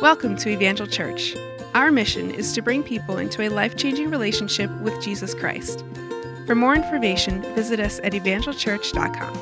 Welcome to Evangel Church. Our mission is to bring people into a life changing relationship with Jesus Christ. For more information, visit us at evangelchurch.com.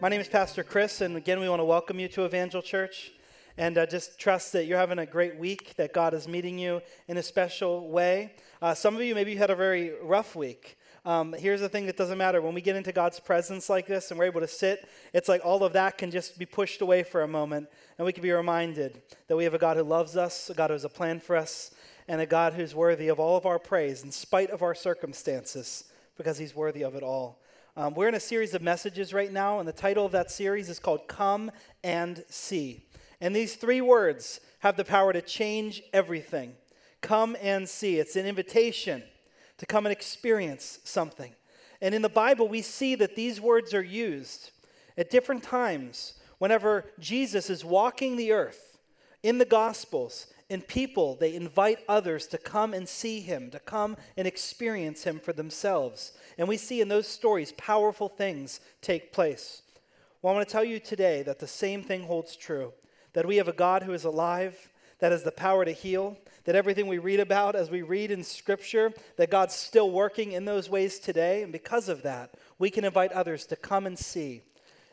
My name is Pastor Chris, and again, we want to welcome you to Evangel Church. And uh, just trust that you're having a great week, that God is meeting you in a special way. Uh, some of you, maybe you had a very rough week. Um, here's the thing that doesn't matter. When we get into God's presence like this and we're able to sit, it's like all of that can just be pushed away for a moment. And we can be reminded that we have a God who loves us, a God who has a plan for us, and a God who's worthy of all of our praise in spite of our circumstances because he's worthy of it all. Um, we're in a series of messages right now, and the title of that series is called Come and See. And these three words have the power to change everything. Come and see. It's an invitation to come and experience something. And in the Bible, we see that these words are used at different times whenever Jesus is walking the earth in the Gospels. And people, they invite others to come and see him, to come and experience him for themselves. And we see in those stories powerful things take place. Well, I want to tell you today that the same thing holds true that we have a God who is alive, that has the power to heal, that everything we read about as we read in Scripture, that God's still working in those ways today. And because of that, we can invite others to come and see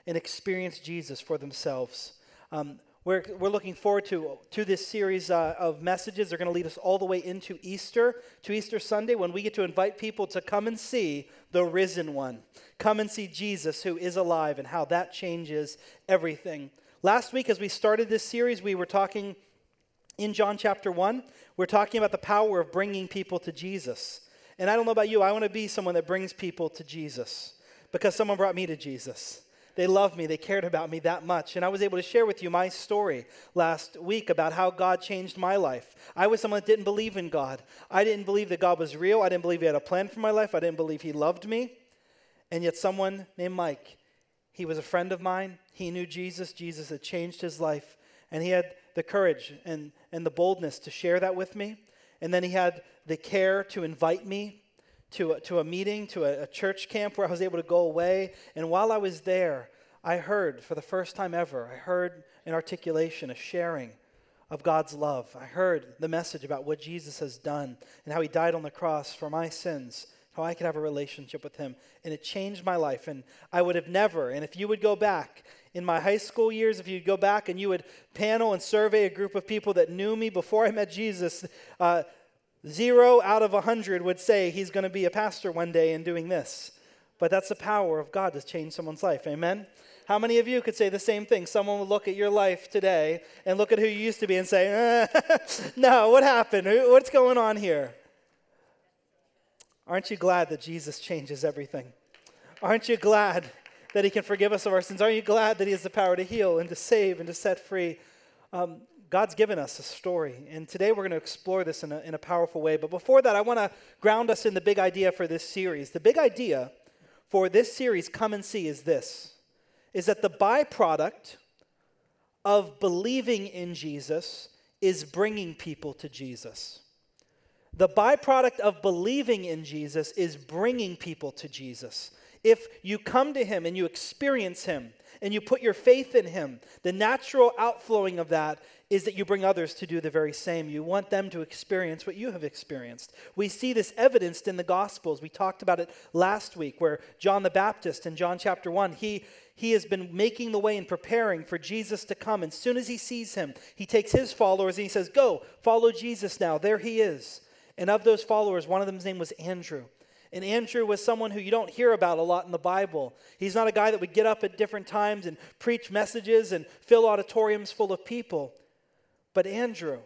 and experience Jesus for themselves. Um, we're, we're looking forward to, to this series uh, of messages. They're going to lead us all the way into Easter, to Easter Sunday, when we get to invite people to come and see the risen one. Come and see Jesus who is alive and how that changes everything. Last week, as we started this series, we were talking in John chapter 1, we're talking about the power of bringing people to Jesus. And I don't know about you, I want to be someone that brings people to Jesus because someone brought me to Jesus. They loved me, they cared about me that much. And I was able to share with you my story last week about how God changed my life. I was someone that didn't believe in God. I didn't believe that God was real. I didn't believe He had a plan for my life. I didn't believe He loved me. And yet, someone named Mike, he was a friend of mine. He knew Jesus. Jesus had changed his life. And he had the courage and, and the boldness to share that with me. And then he had the care to invite me to a, to a meeting, to a, a church camp where I was able to go away. And while I was there, I heard for the first time ever, I heard an articulation, a sharing of God's love. I heard the message about what Jesus has done and how he died on the cross for my sins, how I could have a relationship with him. And it changed my life. And I would have never, and if you would go back in my high school years, if you'd go back and you would panel and survey a group of people that knew me before I met Jesus, uh, zero out of a hundred would say he's going to be a pastor one day and doing this. But that's the power of God to change someone's life. Amen? How many of you could say the same thing? Someone would look at your life today and look at who you used to be and say, eh, No, what happened? What's going on here? Aren't you glad that Jesus changes everything? Aren't you glad that He can forgive us of our sins. Aren't you glad that He has the power to heal and to save and to set free? Um, God's given us a story, and today we're going to explore this in a, in a powerful way. But before that, I want to ground us in the big idea for this series. The big idea for this series, Come and See, is this is that the byproduct of believing in Jesus is bringing people to Jesus. The byproduct of believing in Jesus is bringing people to Jesus. If you come to Him and you experience Him and you put your faith in Him, the natural outflowing of that is that you bring others to do the very same. You want them to experience what you have experienced. We see this evidenced in the Gospels. We talked about it last week, where John the Baptist in John chapter 1, he, he has been making the way and preparing for Jesus to come. And as soon as he sees him, he takes his followers and he says, Go, follow Jesus now. There he is. And of those followers, one of them's name was Andrew. And Andrew was someone who you don't hear about a lot in the Bible. He's not a guy that would get up at different times and preach messages and fill auditoriums full of people. But Andrew,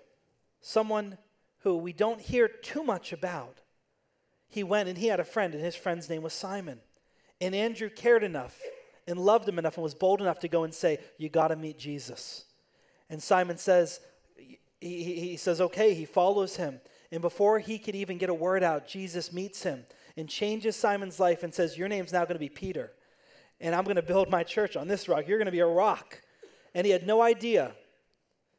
someone who we don't hear too much about, he went and he had a friend, and his friend's name was Simon. And Andrew cared enough and loved him enough and was bold enough to go and say, You got to meet Jesus. And Simon says, he, he says, okay, he follows him. And before he could even get a word out, Jesus meets him and changes Simon's life and says, Your name's now going to be Peter. And I'm going to build my church on this rock. You're going to be a rock. And he had no idea.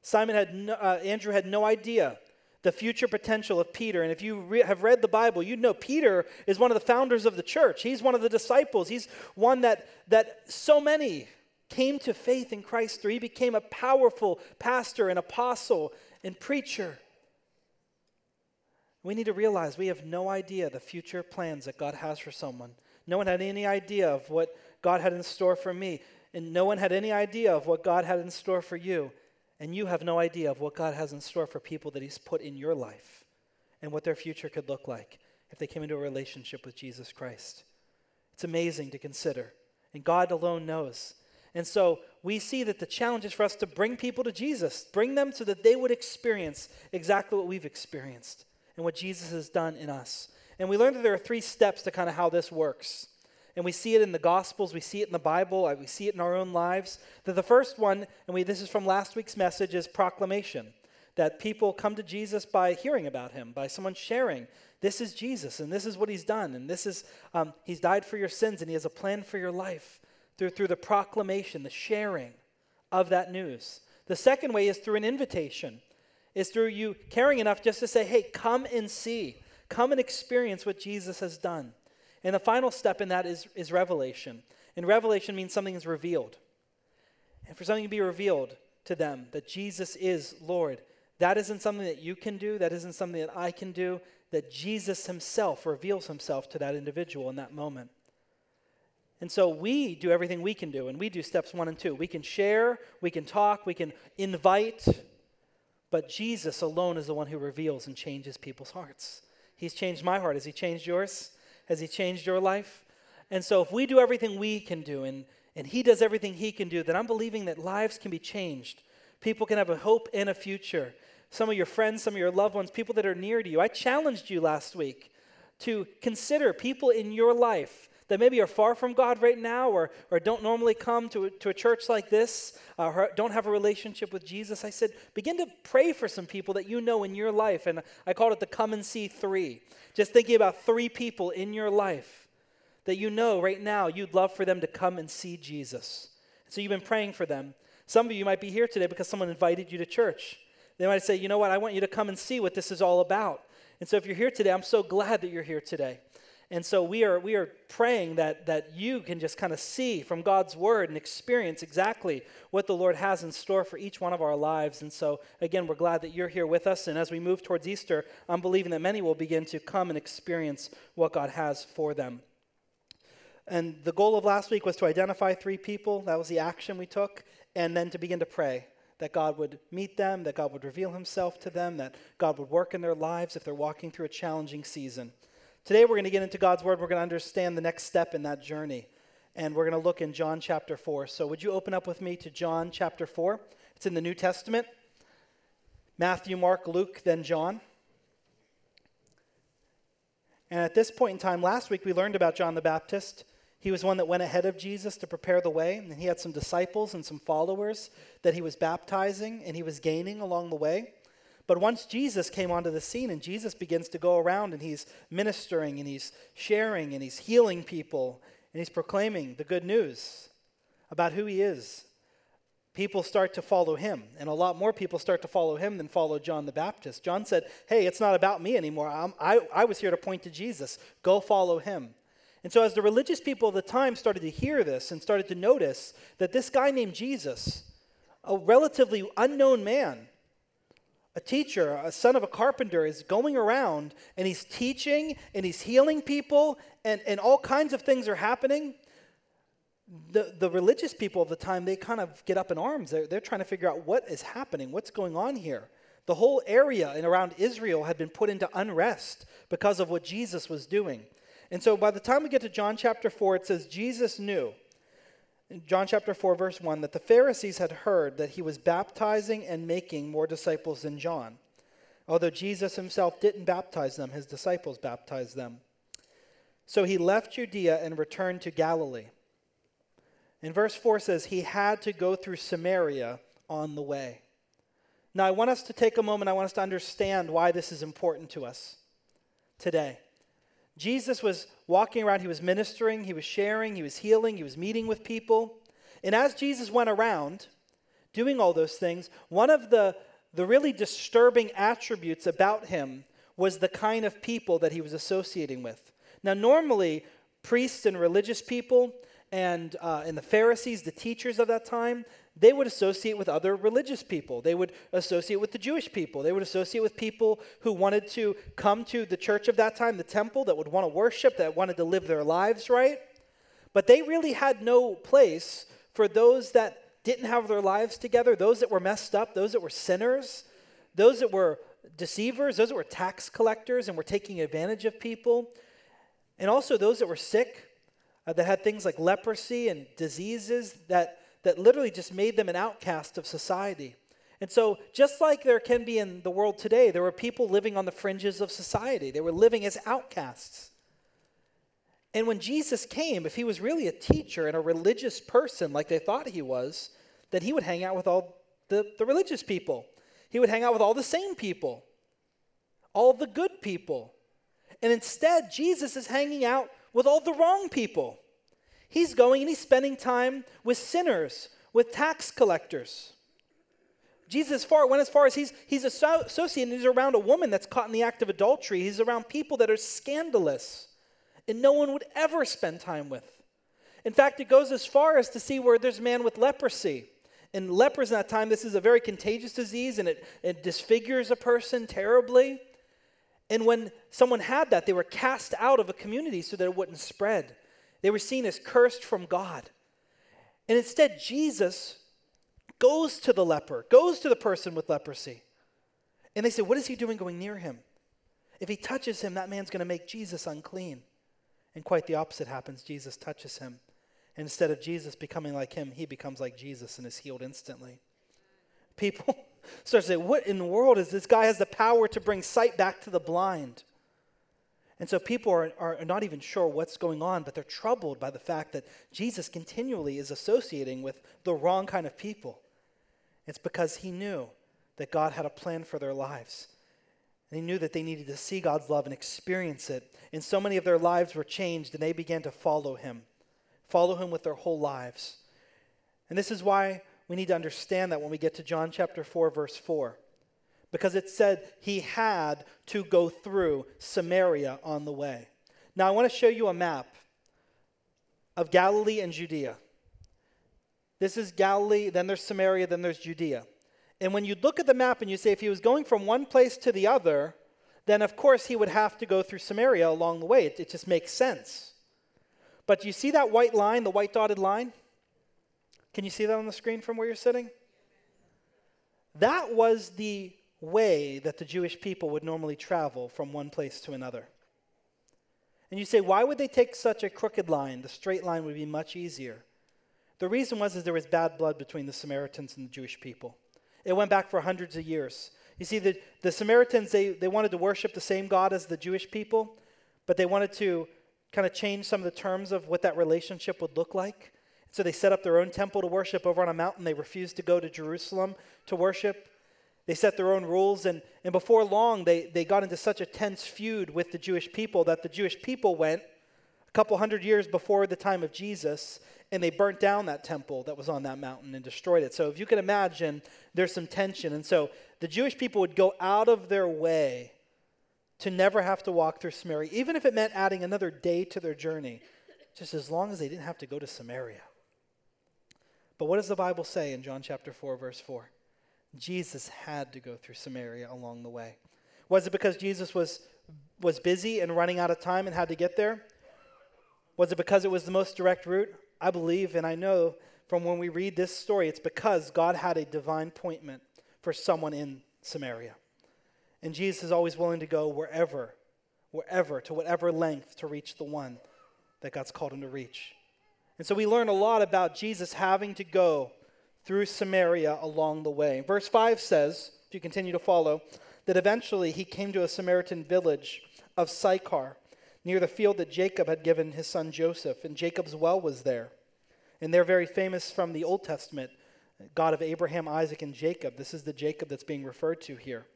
Simon had no, uh, Andrew had no idea the future potential of Peter. And if you re- have read the Bible, you know Peter is one of the founders of the church. He's one of the disciples. He's one that, that so many came to faith in Christ through. He became a powerful pastor and apostle and preacher. We need to realize we have no idea the future plans that God has for someone. No one had any idea of what God had in store for me, and no one had any idea of what God had in store for you. And you have no idea of what God has in store for people that He's put in your life and what their future could look like if they came into a relationship with Jesus Christ. It's amazing to consider, and God alone knows. And so we see that the challenge is for us to bring people to Jesus, bring them so that they would experience exactly what we've experienced and what Jesus has done in us. And we learned that there are three steps to kind of how this works. And we see it in the Gospels, we see it in the Bible, uh, we see it in our own lives. That the first one, and we, this is from last week's message, is proclamation. That people come to Jesus by hearing about him, by someone sharing, this is Jesus, and this is what he's done, and this is, um, he's died for your sins, and he has a plan for your life through, through the proclamation, the sharing of that news. The second way is through an invitation is through you caring enough just to say, hey, come and see, come and experience what Jesus has done. And the final step in that is, is revelation. And revelation means something is revealed. And for something to be revealed to them that Jesus is Lord, that isn't something that you can do, that isn't something that I can do, that Jesus himself reveals himself to that individual in that moment. And so we do everything we can do, and we do steps one and two. We can share, we can talk, we can invite, but Jesus alone is the one who reveals and changes people's hearts. He's changed my heart. Has He changed yours? Has He changed your life? And so, if we do everything we can do and, and He does everything He can do, then I'm believing that lives can be changed. People can have a hope and a future. Some of your friends, some of your loved ones, people that are near to you. I challenged you last week to consider people in your life that maybe are far from God right now or, or don't normally come to a, to a church like this, uh, or don't have a relationship with Jesus, I said, begin to pray for some people that you know in your life. And I called it the come and see three. Just thinking about three people in your life that you know right now you'd love for them to come and see Jesus. So you've been praying for them. Some of you might be here today because someone invited you to church. They might say, you know what, I want you to come and see what this is all about. And so if you're here today, I'm so glad that you're here today. And so we are, we are praying that, that you can just kind of see from God's word and experience exactly what the Lord has in store for each one of our lives. And so, again, we're glad that you're here with us. And as we move towards Easter, I'm believing that many will begin to come and experience what God has for them. And the goal of last week was to identify three people. That was the action we took. And then to begin to pray that God would meet them, that God would reveal himself to them, that God would work in their lives if they're walking through a challenging season. Today we're going to get into God's Word. We're going to understand the next step in that journey. And we're going to look in John chapter 4. So would you open up with me to John chapter 4? It's in the New Testament Matthew, Mark, Luke, then John. And at this point in time, last week we learned about John the Baptist. He was one that went ahead of Jesus to prepare the way, and he had some disciples and some followers that he was baptizing and he was gaining along the way. But once Jesus came onto the scene and Jesus begins to go around and he's ministering and he's sharing and he's healing people and he's proclaiming the good news about who he is, people start to follow him. And a lot more people start to follow him than follow John the Baptist. John said, Hey, it's not about me anymore. i'm I was here to point to Jesus. Go follow him. And so, as the religious people of the time started to hear this and started to notice that this guy named Jesus, a relatively unknown man, a teacher, a son of a carpenter, is going around and he's teaching and he's healing people, and, and all kinds of things are happening. The, the religious people of the time, they kind of get up in arms. They're, they're trying to figure out what is happening, what's going on here. The whole area and around Israel had been put into unrest because of what Jesus was doing. And so by the time we get to John chapter 4, it says, Jesus knew in John chapter 4, verse 1, that the Pharisees had heard that he was baptizing and making more disciples than John. Although Jesus himself didn't baptize them, his disciples baptized them. So he left Judea and returned to Galilee. And verse 4 says, he had to go through Samaria on the way. Now, I want us to take a moment, I want us to understand why this is important to us today. Jesus was walking around, he was ministering, he was sharing, he was healing, he was meeting with people. And as Jesus went around doing all those things, one of the, the really disturbing attributes about him was the kind of people that he was associating with. Now, normally, priests and religious people and, uh, and the Pharisees, the teachers of that time, they would associate with other religious people. They would associate with the Jewish people. They would associate with people who wanted to come to the church of that time, the temple, that would want to worship, that wanted to live their lives right. But they really had no place for those that didn't have their lives together, those that were messed up, those that were sinners, those that were deceivers, those that were tax collectors and were taking advantage of people, and also those that were sick, uh, that had things like leprosy and diseases that, that literally just made them an outcast of society. And so, just like there can be in the world today, there were people living on the fringes of society. They were living as outcasts. And when Jesus came, if he was really a teacher and a religious person like they thought he was, then he would hang out with all the, the religious people. He would hang out with all the same people, all the good people. And instead, Jesus is hanging out with all the wrong people. He's going and he's spending time with sinners, with tax collectors. Jesus far, went as far as he's, he's associated, he's around a woman that's caught in the act of adultery. He's around people that are scandalous and no one would ever spend time with. In fact, it goes as far as to see where there's a man with leprosy. And lepers in that time, this is a very contagious disease and it, it disfigures a person terribly. And when someone had that, they were cast out of a community so that it wouldn't spread. They were seen as cursed from God. And instead, Jesus goes to the leper, goes to the person with leprosy. And they say, What is he doing going near him? If he touches him, that man's going to make Jesus unclean. And quite the opposite happens. Jesus touches him. And instead of Jesus becoming like him, he becomes like Jesus and is healed instantly. People start to say, What in the world is this guy has the power to bring sight back to the blind? And so people are, are not even sure what's going on, but they're troubled by the fact that Jesus continually is associating with the wrong kind of people. It's because he knew that God had a plan for their lives. He knew that they needed to see God's love and experience it. And so many of their lives were changed, and they began to follow him, follow him with their whole lives. And this is why we need to understand that when we get to John chapter 4, verse 4. Because it said he had to go through Samaria on the way. Now, I want to show you a map of Galilee and Judea. This is Galilee, then there's Samaria, then there's Judea. And when you look at the map and you say if he was going from one place to the other, then of course he would have to go through Samaria along the way. It, it just makes sense. But do you see that white line, the white dotted line? Can you see that on the screen from where you're sitting? That was the way that the Jewish people would normally travel from one place to another. And you say, why would they take such a crooked line? The straight line would be much easier. The reason was is there was bad blood between the Samaritans and the Jewish people. It went back for hundreds of years. You see, the, the Samaritans, they, they wanted to worship the same God as the Jewish people, but they wanted to kind of change some of the terms of what that relationship would look like. So they set up their own temple to worship over on a mountain. They refused to go to Jerusalem to worship. They set their own rules, and, and before long, they, they got into such a tense feud with the Jewish people that the Jewish people went a couple hundred years before the time of Jesus, and they burnt down that temple that was on that mountain and destroyed it. So if you can imagine, there's some tension. And so the Jewish people would go out of their way to never have to walk through Samaria, even if it meant adding another day to their journey, just as long as they didn't have to go to Samaria. But what does the Bible say in John chapter 4, verse 4? Jesus had to go through Samaria along the way. Was it because Jesus was, was busy and running out of time and had to get there? Was it because it was the most direct route? I believe and I know from when we read this story, it's because God had a divine appointment for someone in Samaria. And Jesus is always willing to go wherever, wherever, to whatever length to reach the one that God's called him to reach. And so we learn a lot about Jesus having to go through Samaria along the way. Verse 5 says, if you continue to follow, that eventually he came to a Samaritan village of Sychar, near the field that Jacob had given his son Joseph, and Jacob's well was there. And they're very famous from the Old Testament God of Abraham, Isaac, and Jacob. This is the Jacob that's being referred to here.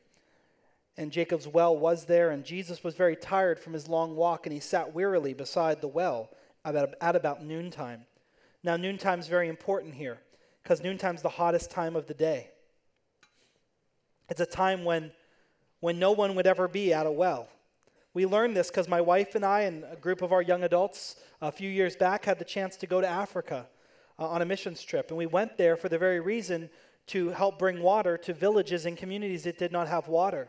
And Jacob's well was there, and Jesus was very tired from his long walk, and he sat wearily beside the well at about noontime. Now, noontime is very important here because noontime's the hottest time of the day. It's a time when, when no one would ever be at a well. We learned this because my wife and I and a group of our young adults a few years back had the chance to go to Africa uh, on a missions trip. And we went there for the very reason to help bring water to villages and communities that did not have water.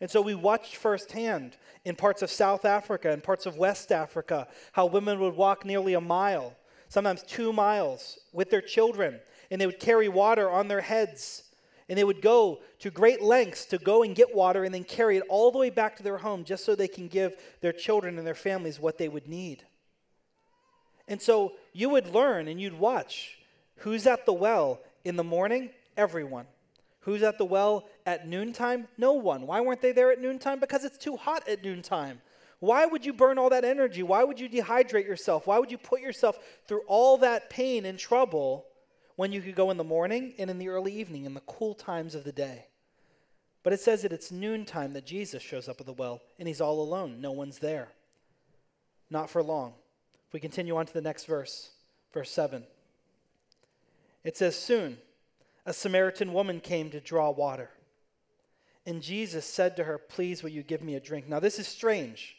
And so we watched firsthand in parts of South Africa and parts of West Africa how women would walk nearly a mile, sometimes two miles, with their children, and they would carry water on their heads. And they would go to great lengths to go and get water and then carry it all the way back to their home just so they can give their children and their families what they would need. And so you would learn and you'd watch who's at the well in the morning? Everyone. Who's at the well at noontime? No one. Why weren't they there at noontime? Because it's too hot at noontime. Why would you burn all that energy? Why would you dehydrate yourself? Why would you put yourself through all that pain and trouble when you could go in the morning and in the early evening, in the cool times of the day? But it says that it's noontime that Jesus shows up at the well, and he's all alone. No one's there. Not for long. If we continue on to the next verse, verse 7, it says, Soon a Samaritan woman came to draw water. And Jesus said to her, Please, will you give me a drink? Now, this is strange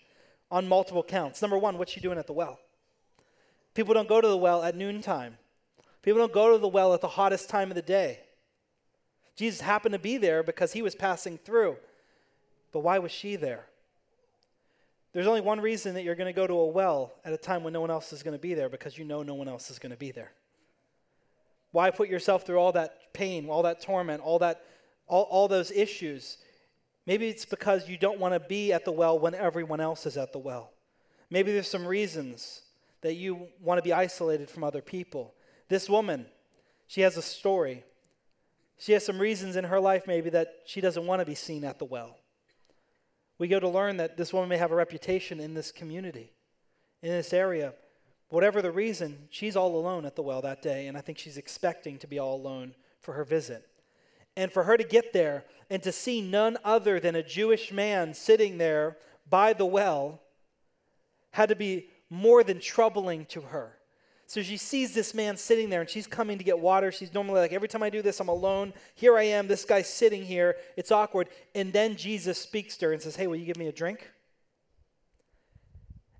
on multiple counts. Number one, what's she doing at the well? People don't go to the well at noontime, people don't go to the well at the hottest time of the day. Jesus happened to be there because he was passing through. But why was she there? There's only one reason that you're going to go to a well at a time when no one else is going to be there because you know no one else is going to be there. Why put yourself through all that pain, all that torment, all that all, all those issues? Maybe it's because you don't want to be at the well when everyone else is at the well. Maybe there's some reasons that you want to be isolated from other people. This woman, she has a story. She has some reasons in her life, maybe, that she doesn't want to be seen at the well. We go to learn that this woman may have a reputation in this community, in this area. Whatever the reason, she's all alone at the well that day, and I think she's expecting to be all alone for her visit. And for her to get there and to see none other than a Jewish man sitting there by the well had to be more than troubling to her. So she sees this man sitting there and she's coming to get water. She's normally like, every time I do this, I'm alone. Here I am, this guy's sitting here. It's awkward. And then Jesus speaks to her and says, Hey, will you give me a drink?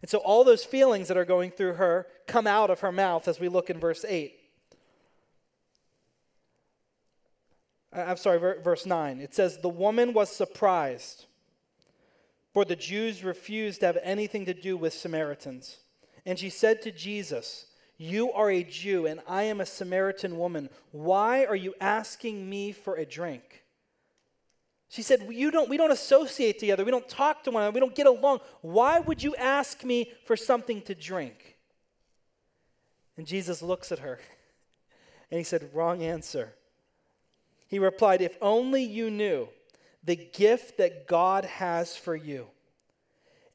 And so all those feelings that are going through her come out of her mouth as we look in verse 8. I'm sorry, verse 9. It says, The woman was surprised, for the Jews refused to have anything to do with Samaritans. And she said to Jesus, You are a Jew, and I am a Samaritan woman. Why are you asking me for a drink? She said, you don't, We don't associate together. We don't talk to one another. We don't get along. Why would you ask me for something to drink? And Jesus looks at her and he said, Wrong answer. He replied, If only you knew the gift that God has for you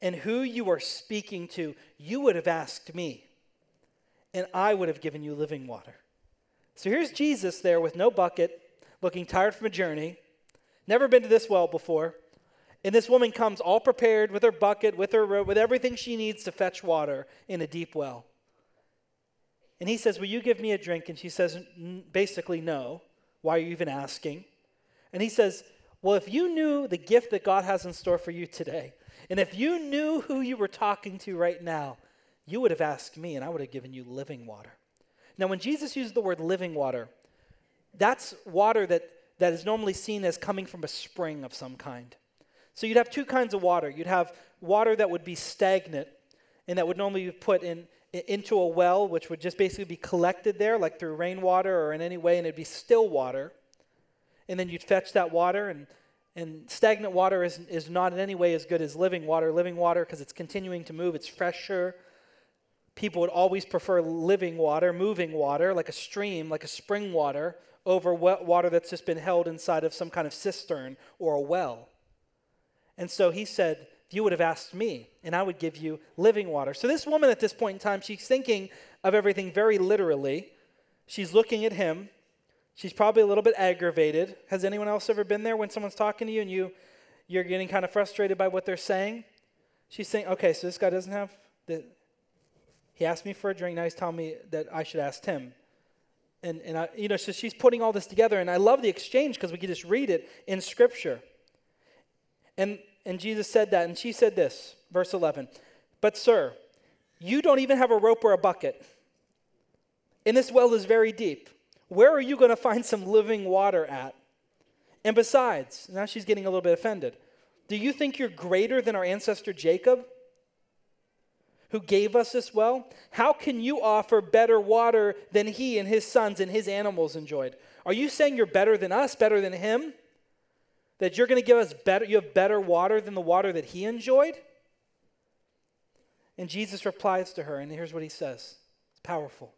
and who you are speaking to, you would have asked me, and I would have given you living water. So here's Jesus there with no bucket, looking tired from a journey Never been to this well before. And this woman comes all prepared with her bucket, with her with everything she needs to fetch water in a deep well. And he says, Will you give me a drink? And she says, basically, no. Why are you even asking? And he says, Well, if you knew the gift that God has in store for you today, and if you knew who you were talking to right now, you would have asked me, and I would have given you living water. Now, when Jesus used the word living water, that's water that that is normally seen as coming from a spring of some kind. So you'd have two kinds of water. You'd have water that would be stagnant and that would normally be put in, into a well, which would just basically be collected there, like through rainwater or in any way, and it'd be still water. And then you'd fetch that water, and, and stagnant water is, is not in any way as good as living water. Living water, because it's continuing to move, it's fresher. People would always prefer living water, moving water, like a stream, like a spring water, over wet water that's just been held inside of some kind of cistern or a well. And so he said, You would have asked me, and I would give you living water. So this woman at this point in time, she's thinking of everything very literally. She's looking at him. She's probably a little bit aggravated. Has anyone else ever been there when someone's talking to you and you, you're getting kind of frustrated by what they're saying? She's saying, Okay, so this guy doesn't have the. He asked me for a drink. Now he's telling me that I should ask him and, and I, you know, so she's putting all this together, and I love the exchange because we can just read it in Scripture. And, and Jesus said that, and she said this verse 11. But, sir, you don't even have a rope or a bucket, and this well is very deep. Where are you going to find some living water at? And besides, now she's getting a little bit offended. Do you think you're greater than our ancestor Jacob, who gave us this well? How can you offer better water than he and his sons and his animals enjoyed? Are you saying you're better than us, better than him? That you're going to give us better, you have better water than the water that he enjoyed? And Jesus replies to her, and here's what he says it's powerful.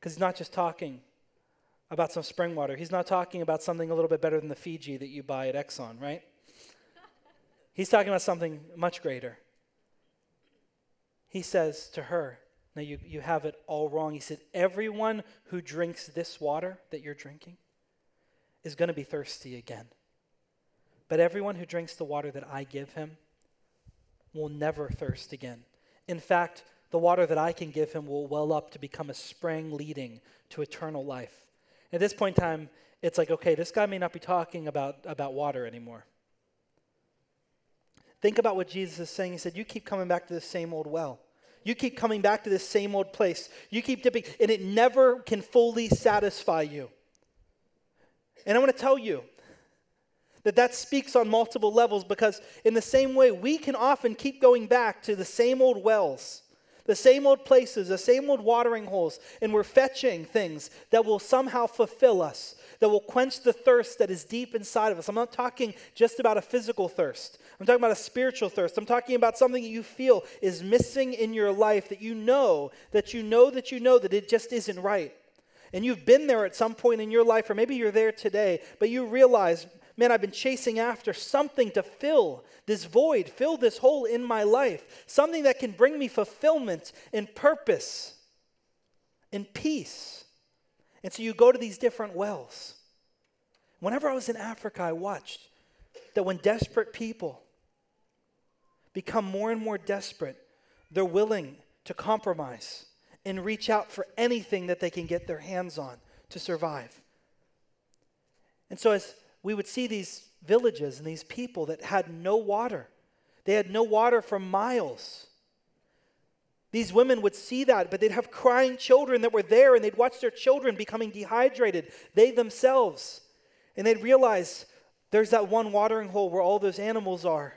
Because he's not just talking about some spring water. He's not talking about something a little bit better than the Fiji that you buy at Exxon, right? He's talking about something much greater. He says to her, Now you, you have it all wrong. He said, Everyone who drinks this water that you're drinking is going to be thirsty again. But everyone who drinks the water that I give him will never thirst again. In fact, the water that I can give him will well up to become a spring leading to eternal life. At this point in time, it's like, okay, this guy may not be talking about, about water anymore. Think about what Jesus is saying. He said, You keep coming back to the same old well. You keep coming back to this same old place. You keep dipping, and it never can fully satisfy you. And I want to tell you that that speaks on multiple levels because, in the same way, we can often keep going back to the same old wells the same old places, the same old watering holes, and we're fetching things that will somehow fulfill us, that will quench the thirst that is deep inside of us. I'm not talking just about a physical thirst, I'm talking about a spiritual thirst. I'm talking about something that you feel is missing in your life that you know, that you know, that you know that it just isn't right. And you've been there at some point in your life, or maybe you're there today, but you realize, man, I've been chasing after something to fill this void, fill this hole in my life, something that can bring me fulfillment and purpose and peace. And so you go to these different wells. Whenever I was in Africa, I watched that when desperate people become more and more desperate, they're willing to compromise and reach out for anything that they can get their hands on to survive. And so, as we would see these villages and these people that had no water. They had no water for miles. These women would see that, but they'd have crying children that were there, and they'd watch their children becoming dehydrated, they themselves. And they'd realize there's that one watering hole where all those animals are.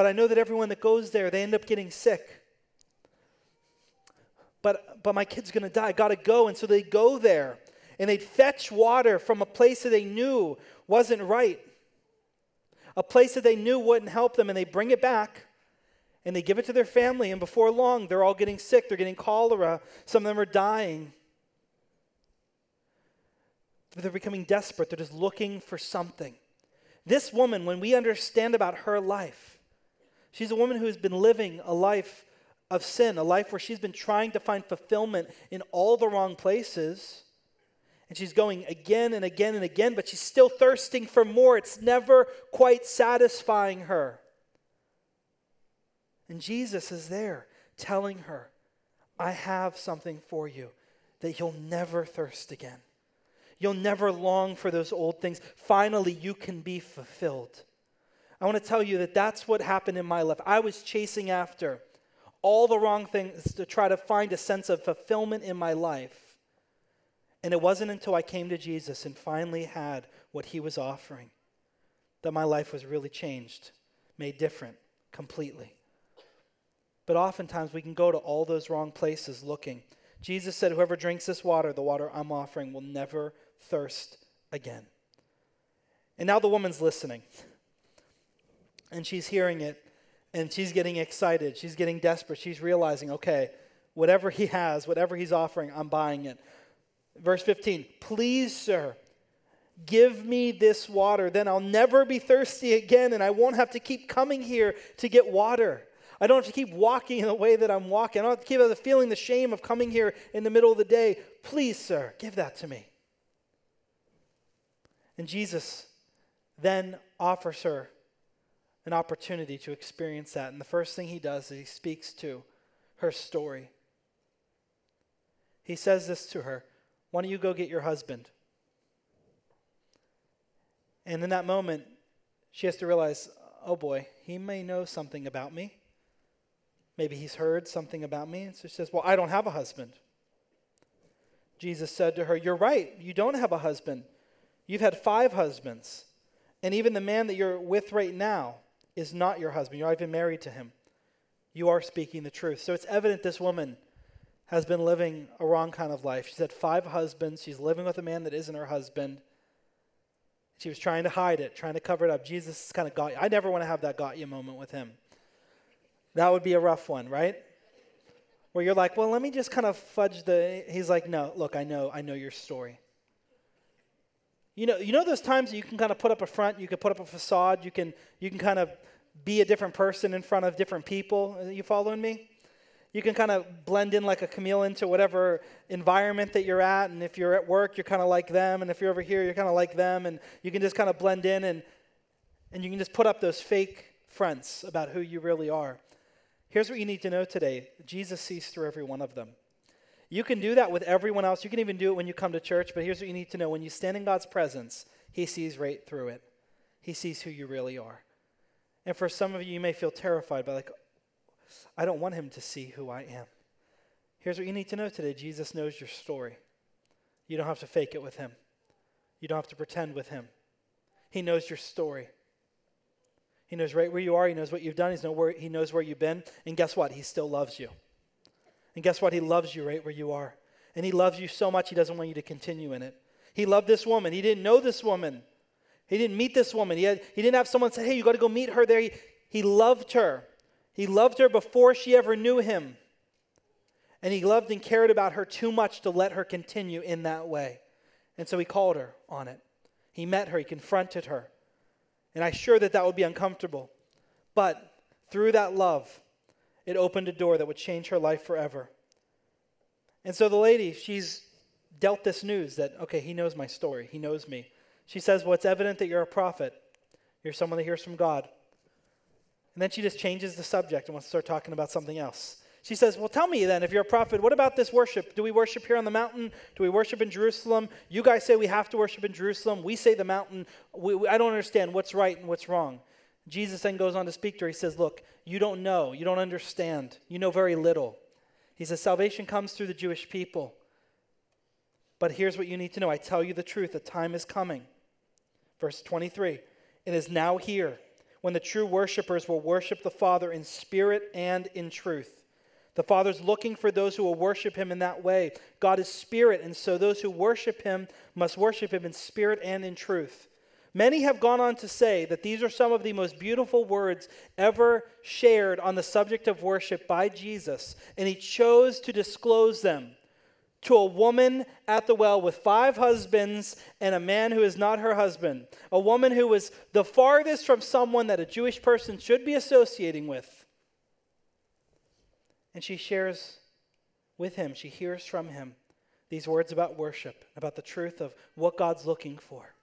But I know that everyone that goes there, they end up getting sick. But, but my kid's going to die. I got to go. And so they go there and they'd fetch water from a place that they knew wasn't right, a place that they knew wouldn't help them, and they bring it back and they give it to their family, and before long, they're all getting sick. They're getting cholera. Some of them are dying. They're becoming desperate. They're just looking for something. This woman, when we understand about her life, she's a woman who has been living a life of sin, a life where she's been trying to find fulfillment in all the wrong places. And she's going again and again and again, but she's still thirsting for more. It's never quite satisfying her. And Jesus is there telling her, I have something for you that you'll never thirst again. You'll never long for those old things. Finally, you can be fulfilled. I want to tell you that that's what happened in my life. I was chasing after all the wrong things to try to find a sense of fulfillment in my life. And it wasn't until I came to Jesus and finally had what he was offering that my life was really changed, made different completely. But oftentimes we can go to all those wrong places looking. Jesus said, Whoever drinks this water, the water I'm offering, will never thirst again. And now the woman's listening. And she's hearing it, and she's getting excited. She's getting desperate. She's realizing, okay, whatever he has, whatever he's offering, I'm buying it. Verse 15, please, sir, give me this water. Then I'll never be thirsty again, and I won't have to keep coming here to get water. I don't have to keep walking in the way that I'm walking. I don't have to keep feeling the shame of coming here in the middle of the day. Please, sir, give that to me. And Jesus then offers her an opportunity to experience that. And the first thing he does is he speaks to her story. He says this to her why don't you go get your husband? And in that moment, she has to realize, oh boy, he may know something about me. Maybe he's heard something about me. And so she says, Well, I don't have a husband. Jesus said to her, You're right. You don't have a husband. You've had five husbands. And even the man that you're with right now is not your husband. You're not even married to him. You are speaking the truth. So it's evident this woman has been living a wrong kind of life. She's had five husbands. She's living with a man that isn't her husband. She was trying to hide it, trying to cover it up. Jesus kind of got you. I never want to have that got you moment with him. That would be a rough one, right? Where you're like, well, let me just kind of fudge the. He's like, no, look, I know, I know your story. You know, you know those times you can kind of put up a front, you can put up a facade, you can, you can kind of be a different person in front of different people. Are you following me? You can kind of blend in like a chameleon to whatever environment that you're at. And if you're at work, you're kind of like them. And if you're over here, you're kind of like them. And you can just kind of blend in and, and you can just put up those fake fronts about who you really are. Here's what you need to know today Jesus sees through every one of them. You can do that with everyone else. You can even do it when you come to church. But here's what you need to know when you stand in God's presence, He sees right through it, He sees who you really are. And for some of you, you may feel terrified by, like, I don't want him to see who I am. Here's what you need to know today Jesus knows your story. You don't have to fake it with him, you don't have to pretend with him. He knows your story. He knows right where you are. He knows what you've done. He's know where, he knows where you've been. And guess what? He still loves you. And guess what? He loves you right where you are. And he loves you so much, he doesn't want you to continue in it. He loved this woman. He didn't know this woman. He didn't meet this woman. He, had, he didn't have someone say, hey, you got to go meet her there. He, he loved her. He loved her before she ever knew him. And he loved and cared about her too much to let her continue in that way. And so he called her on it. He met her, he confronted her. And I'm sure that that would be uncomfortable. But through that love, it opened a door that would change her life forever. And so the lady, she's dealt this news that, okay, he knows my story, he knows me. She says, Well, it's evident that you're a prophet. You're someone that hears from God. And then she just changes the subject and wants to start talking about something else. She says, Well, tell me then, if you're a prophet, what about this worship? Do we worship here on the mountain? Do we worship in Jerusalem? You guys say we have to worship in Jerusalem. We say the mountain. We, we, I don't understand what's right and what's wrong. Jesus then goes on to speak to her. He says, Look, you don't know. You don't understand. You know very little. He says, Salvation comes through the Jewish people. But here's what you need to know I tell you the truth. The time is coming. Verse 23 It is now here when the true worshipers will worship the Father in spirit and in truth. The Father's looking for those who will worship him in that way. God is spirit, and so those who worship him must worship him in spirit and in truth. Many have gone on to say that these are some of the most beautiful words ever shared on the subject of worship by Jesus, and he chose to disclose them to a woman at the well with five husbands and a man who is not her husband. A woman who was the farthest from someone that a Jewish person should be associating with. And she shares with him, she hears from him these words about worship, about the truth of what God's looking for.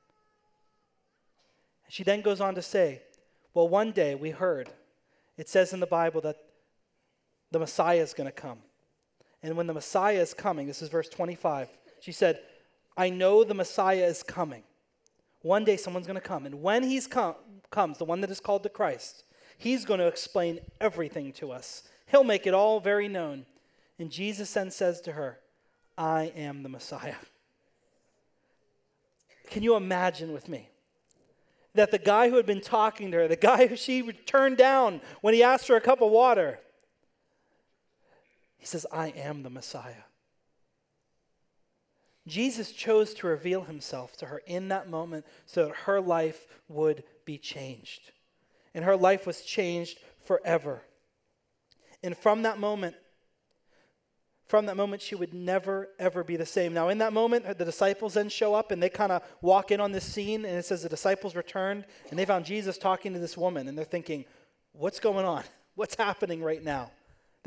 She then goes on to say, Well, one day we heard, it says in the Bible that the Messiah is going to come. And when the Messiah is coming, this is verse 25, she said, I know the Messiah is coming. One day someone's going to come. And when he com- comes, the one that is called the Christ, he's going to explain everything to us. He'll make it all very known. And Jesus then says to her, I am the Messiah. Can you imagine with me? That the guy who had been talking to her, the guy who she turned down when he asked for a cup of water, he says, I am the Messiah. Jesus chose to reveal himself to her in that moment so that her life would be changed. And her life was changed forever. And from that moment, from that moment, she would never, ever be the same. Now, in that moment, the disciples then show up and they kind of walk in on this scene, and it says the disciples returned and they found Jesus talking to this woman, and they're thinking, What's going on? What's happening right now?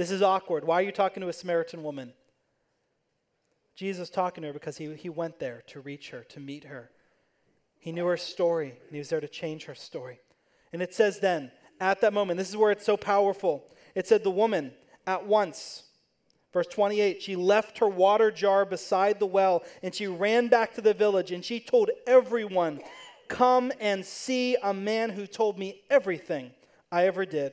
This is awkward. Why are you talking to a Samaritan woman? Jesus was talking to her because he, he went there to reach her, to meet her. He knew her story, and he was there to change her story. And it says then, at that moment, this is where it's so powerful. It said, The woman at once, verse 28, she left her water jar beside the well, and she ran back to the village, and she told everyone Come and see a man who told me everything I ever did.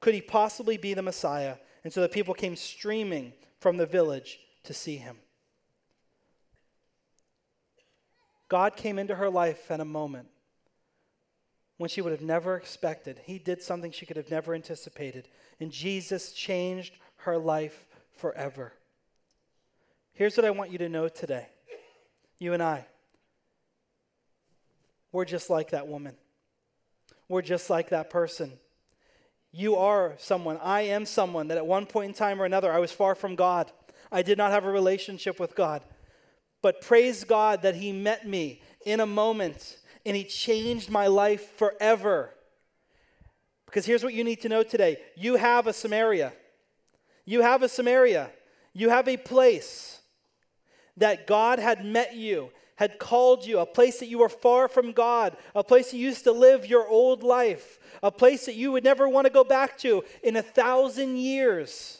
Could he possibly be the Messiah? And so the people came streaming from the village to see him. God came into her life at a moment when she would have never expected. He did something she could have never anticipated. And Jesus changed her life forever. Here's what I want you to know today you and I, we're just like that woman. We're just like that person. You are someone, I am someone that at one point in time or another I was far from God. I did not have a relationship with God. But praise God that He met me in a moment and He changed my life forever. Because here's what you need to know today you have a Samaria. You have a Samaria. You have a place that God had met you, had called you, a place that you were far from God, a place you used to live your old life, a place that you would never want to go back to in a thousand years.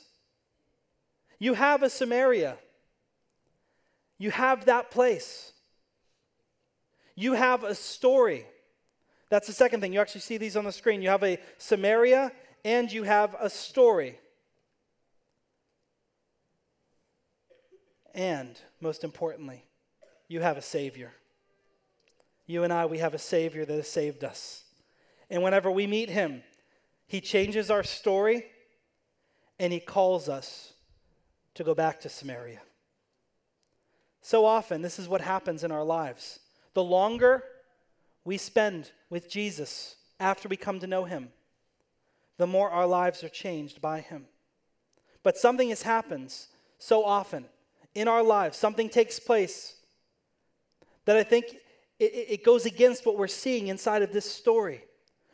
You have a Samaria. You have that place. You have a story. That's the second thing. You actually see these on the screen. You have a Samaria and you have a story. And most importantly, you have a Savior. You and I, we have a Savior that has saved us. And whenever we meet Him, He changes our story and He calls us to go back to Samaria. So often, this is what happens in our lives. The longer we spend with Jesus after we come to know him, the more our lives are changed by him. But something has happened so often in our lives, something takes place that I think it, it goes against what we're seeing inside of this story.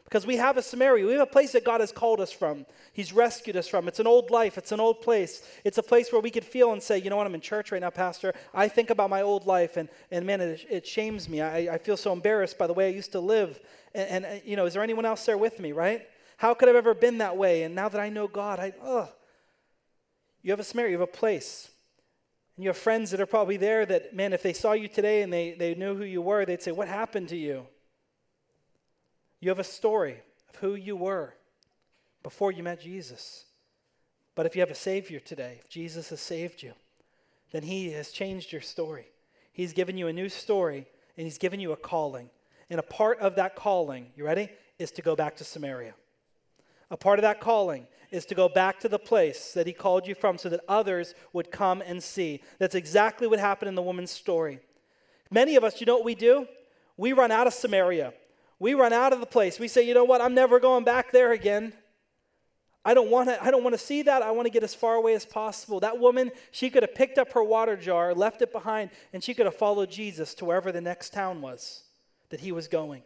Because we have a Samaria. We have a place that God has called us from. He's rescued us from. It's an old life. It's an old place. It's a place where we could feel and say, you know what, I'm in church right now, Pastor. I think about my old life, and, and man, it, it shames me. I, I feel so embarrassed by the way I used to live. And, and, uh, you know, is there anyone else there with me, right? How could I have ever been that way? And now that I know God, I, oh. You have a Samaria, you have a place. And you have friends that are probably there that, man, if they saw you today and they, they knew who you were, they'd say, What happened to you? You have a story of who you were before you met Jesus. But if you have a Savior today, if Jesus has saved you, then He has changed your story. He's given you a new story and He's given you a calling. And a part of that calling, you ready, is to go back to Samaria. A part of that calling is to go back to the place that He called you from so that others would come and see. That's exactly what happened in the woman's story. Many of us, you know what we do? We run out of Samaria we run out of the place. We say, you know what, I'm never going back there again. I don't want to I don't want to see that. I want to get as far away as possible. That woman, she could have picked up her water jar, left it behind, and she could have followed Jesus to wherever the next town was that he was going.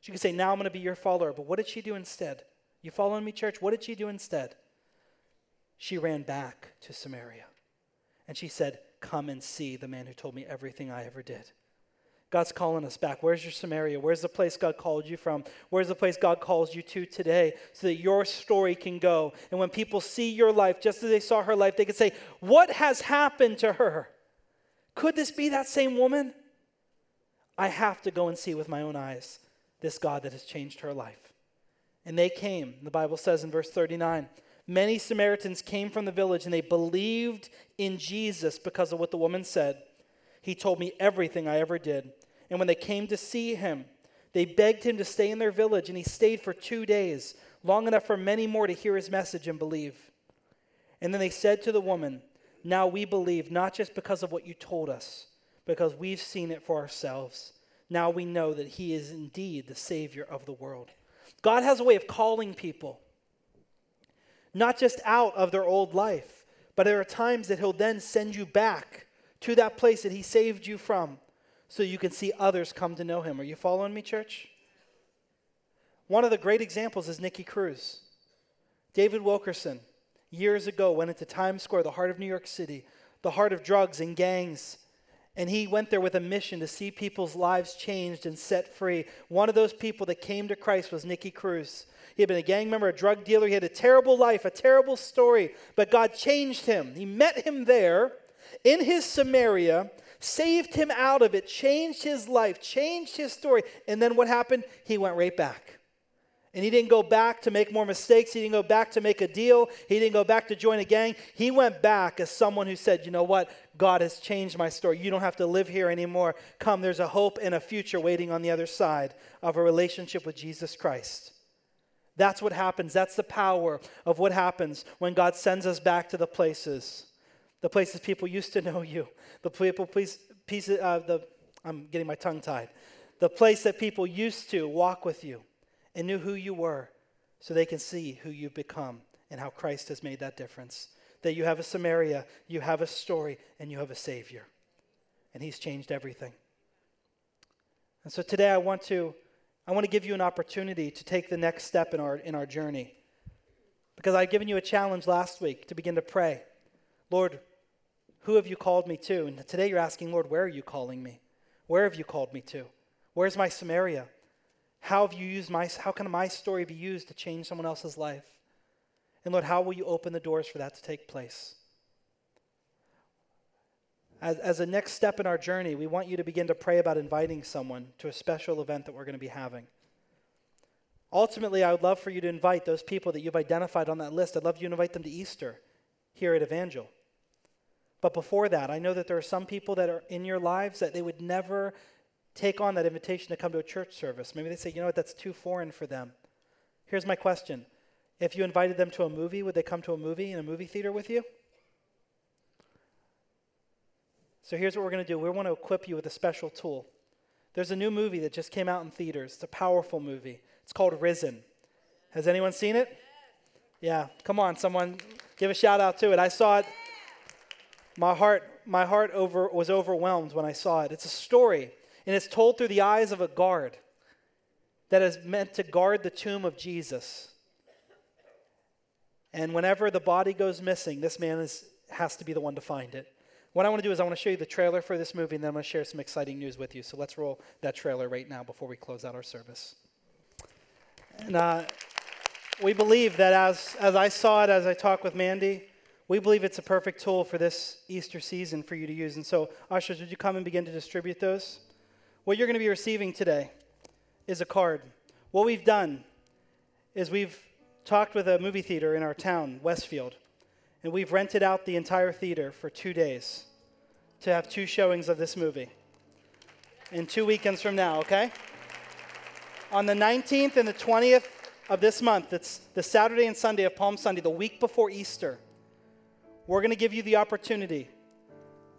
She could say, "Now I'm going to be your follower." But what did she do instead? You following me, church? What did she do instead? She ran back to Samaria. And she said, "Come and see the man who told me everything I ever did." God's calling us back. Where's your Samaria? Where's the place God called you from? Where's the place God calls you to today so that your story can go? And when people see your life, just as they saw her life, they can say, What has happened to her? Could this be that same woman? I have to go and see with my own eyes this God that has changed her life. And they came, the Bible says in verse 39. Many Samaritans came from the village and they believed in Jesus because of what the woman said. He told me everything I ever did. And when they came to see him, they begged him to stay in their village, and he stayed for two days, long enough for many more to hear his message and believe. And then they said to the woman, Now we believe, not just because of what you told us, because we've seen it for ourselves. Now we know that he is indeed the Savior of the world. God has a way of calling people, not just out of their old life, but there are times that he'll then send you back to that place that he saved you from so you can see others come to know him. Are you following me, church? One of the great examples is Nicky Cruz. David Wilkerson, years ago, went into Times Square, the heart of New York City, the heart of drugs and gangs. And he went there with a mission to see people's lives changed and set free. One of those people that came to Christ was Nicky Cruz. He had been a gang member, a drug dealer. He had a terrible life, a terrible story, but God changed him. He met him there in his Samaria saved him out of it, changed his life, changed his story. And then what happened? He went right back. And he didn't go back to make more mistakes. He didn't go back to make a deal. He didn't go back to join a gang. He went back as someone who said, You know what? God has changed my story. You don't have to live here anymore. Come, there's a hope and a future waiting on the other side of a relationship with Jesus Christ. That's what happens. That's the power of what happens when God sends us back to the places, the places people used to know you, the people, please, pieces, uh, the, I'm getting my tongue tied, the place that people used to walk with you and knew who you were so they can see who you've become and how Christ has made that difference. That you have a Samaria, you have a story, and you have a Savior. And He's changed everything. And so today I want to, I want to give you an opportunity to take the next step in our, in our journey. Because I've given you a challenge last week to begin to pray. Lord, who have you called me to? And today you're asking, Lord, where are you calling me? Where have you called me to? Where's my Samaria? How have you used my how can my story be used to change someone else's life? And Lord, how will you open the doors for that to take place? As, as a next step in our journey, we want you to begin to pray about inviting someone to a special event that we're going to be having. Ultimately, I would love for you to invite those people that you've identified on that list. I'd love you to invite them to Easter here at Evangel. But before that, I know that there are some people that are in your lives that they would never take on that invitation to come to a church service. Maybe they say, you know what, that's too foreign for them. Here's my question If you invited them to a movie, would they come to a movie in a movie theater with you? So here's what we're going to do we want to equip you with a special tool. There's a new movie that just came out in theaters. It's a powerful movie. It's called Risen. Has anyone seen it? Yeah, come on, someone give a shout out to it. I saw it. My heart, my heart over, was overwhelmed when I saw it. It's a story and it's told through the eyes of a guard that is meant to guard the tomb of Jesus. And whenever the body goes missing, this man is, has to be the one to find it. What I want to do is I want to show you the trailer for this movie, and then I'm going to share some exciting news with you. So let's roll that trailer right now before we close out our service. And uh, we believe that as, as I saw it, as I talked with Mandy, we believe it's a perfect tool for this Easter season for you to use. And so, ushers, would you come and begin to distribute those? What you're going to be receiving today is a card. What we've done is we've talked with a movie theater in our town, Westfield, and we've rented out the entire theater for two days to have two showings of this movie in two weekends from now, okay? On the 19th and the 20th of this month, it's the Saturday and Sunday of Palm Sunday, the week before Easter, we're going to give you the opportunity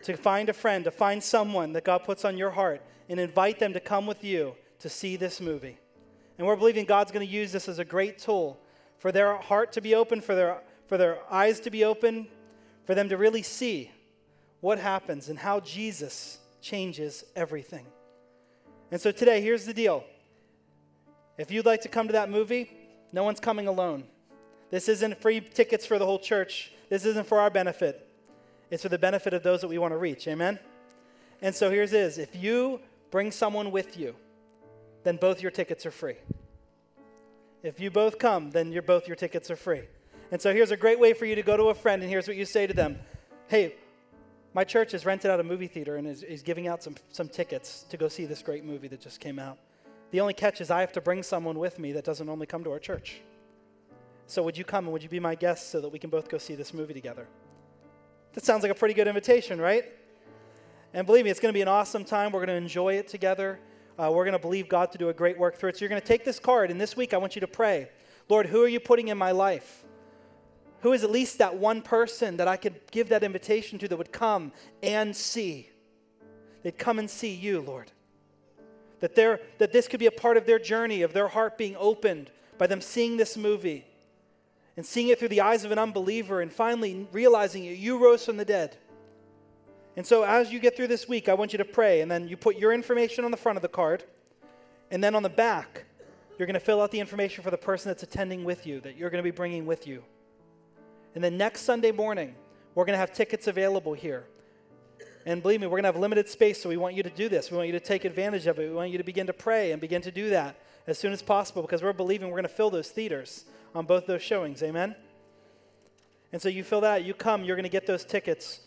to find a friend, to find someone that God puts on your heart and invite them to come with you to see this movie. And we're believing God's going to use this as a great tool for their heart to be open, for their, for their eyes to be open, for them to really see what happens and how Jesus changes everything. And so today, here's the deal. If you'd like to come to that movie, no one's coming alone. This isn't free tickets for the whole church. This isn't for our benefit. It's for the benefit of those that we want to reach. Amen? And so here's is if you bring someone with you, then both your tickets are free. If you both come, then your, both your tickets are free. And so here's a great way for you to go to a friend, and here's what you say to them Hey, my church has rented out a movie theater and is, is giving out some, some tickets to go see this great movie that just came out. The only catch is I have to bring someone with me that doesn't only come to our church. So would you come and would you be my guest so that we can both go see this movie together? That sounds like a pretty good invitation, right? And believe me, it's going to be an awesome time. We're going to enjoy it together. Uh, we're going to believe God to do a great work through it. So you're going to take this card, and this week I want you to pray Lord, who are you putting in my life? Who is at least that one person that I could give that invitation to that would come and see? They'd come and see you, Lord. That, that this could be a part of their journey, of their heart being opened by them seeing this movie and seeing it through the eyes of an unbeliever and finally realizing it, you rose from the dead. And so, as you get through this week, I want you to pray, and then you put your information on the front of the card, and then on the back, you're going to fill out the information for the person that's attending with you, that you're going to be bringing with you. And then next Sunday morning, we're going to have tickets available here. And believe me, we're going to have limited space, so we want you to do this. We want you to take advantage of it. We want you to begin to pray and begin to do that as soon as possible because we're believing we're going to fill those theaters on both those showings. Amen? And so you fill that out, you come, you're going to get those tickets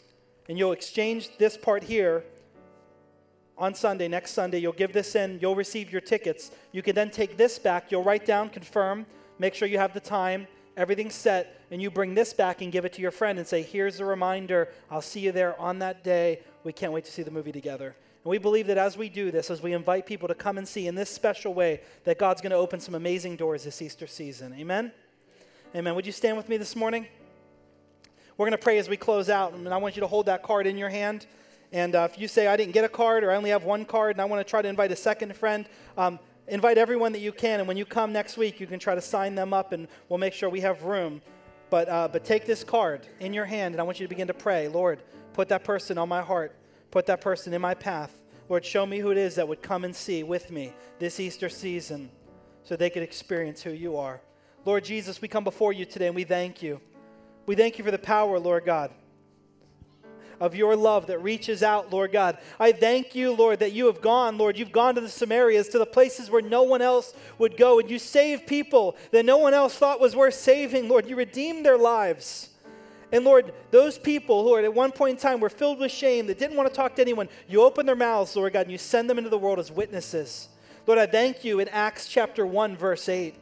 and you'll exchange this part here on Sunday, next Sunday, you'll give this in, you'll receive your tickets. You can then take this back, you'll write down, confirm, make sure you have the time, everything's set, and you bring this back and give it to your friend and say, Here's a reminder, I'll see you there on that day. We can't wait to see the movie together. And we believe that as we do this, as we invite people to come and see in this special way, that God's going to open some amazing doors this Easter season. Amen? Amen. Would you stand with me this morning? We're going to pray as we close out, and I want you to hold that card in your hand. And uh, if you say, I didn't get a card or I only have one card and I want to try to invite a second friend, um, invite everyone that you can. And when you come next week, you can try to sign them up and we'll make sure we have room. But, uh, but take this card in your hand and I want you to begin to pray. Lord, put that person on my heart. Put that person in my path. Lord, show me who it is that would come and see with me this Easter season so they could experience who you are. Lord Jesus, we come before you today and we thank you. We thank you for the power, Lord God, of your love that reaches out, Lord God. I thank you, Lord, that you have gone, Lord. You've gone to the Samarias, to the places where no one else would go, and you saved people that no one else thought was worth saving, Lord. You redeemed their lives. And Lord, those people who at one point in time were filled with shame, that didn't want to talk to anyone, you open their mouths, Lord God, and you send them into the world as witnesses. Lord, I thank you in Acts chapter 1, verse 8,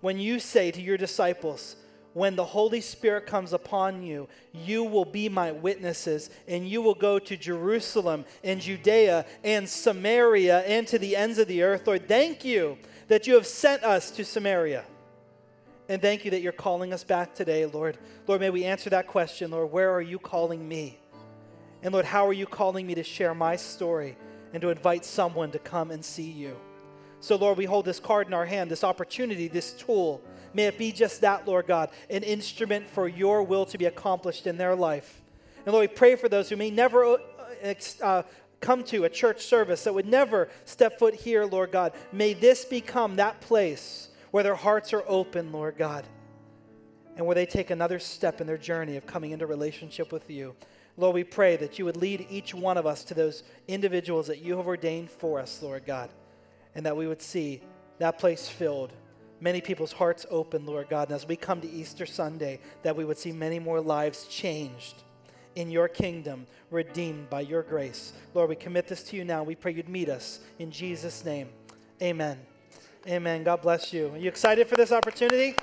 when you say to your disciples, when the Holy Spirit comes upon you, you will be my witnesses, and you will go to Jerusalem and Judea and Samaria and to the ends of the earth. Lord, thank you that you have sent us to Samaria. And thank you that you're calling us back today, Lord. Lord, may we answer that question, Lord. Where are you calling me? And Lord, how are you calling me to share my story and to invite someone to come and see you? So, Lord, we hold this card in our hand, this opportunity, this tool. May it be just that, Lord God, an instrument for your will to be accomplished in their life. And Lord, we pray for those who may never uh, uh come to a church service, that would never step foot here, Lord God. May this become that place where their hearts are open, Lord God, and where they take another step in their journey of coming into relationship with you. Lord, we pray that you would lead each one of us to those individuals that you have ordained for us, Lord God, and that we would see that place filled, many people's hearts open, Lord God. And as we come to Easter Sunday, that we would see many more lives changed in your kingdom, redeemed by your grace. Lord, we commit this to you now. We pray you'd meet us. In Jesus' name, amen. Amen. God bless you. Are you excited for this opportunity?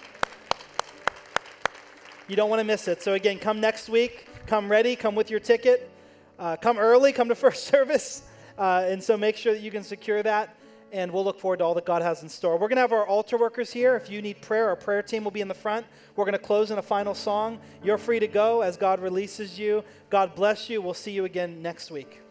You don't want to miss it. So, again, come next week. Come ready. Come with your ticket. Uh, come early. Come to first service. Uh, and so, make sure that you can secure that. And we'll look forward to all that God has in store. We're going to have our altar workers here. If you need prayer, our prayer team will be in the front. We're going to close in a final song. You're free to go as God releases you. God bless you. We'll see you again next week.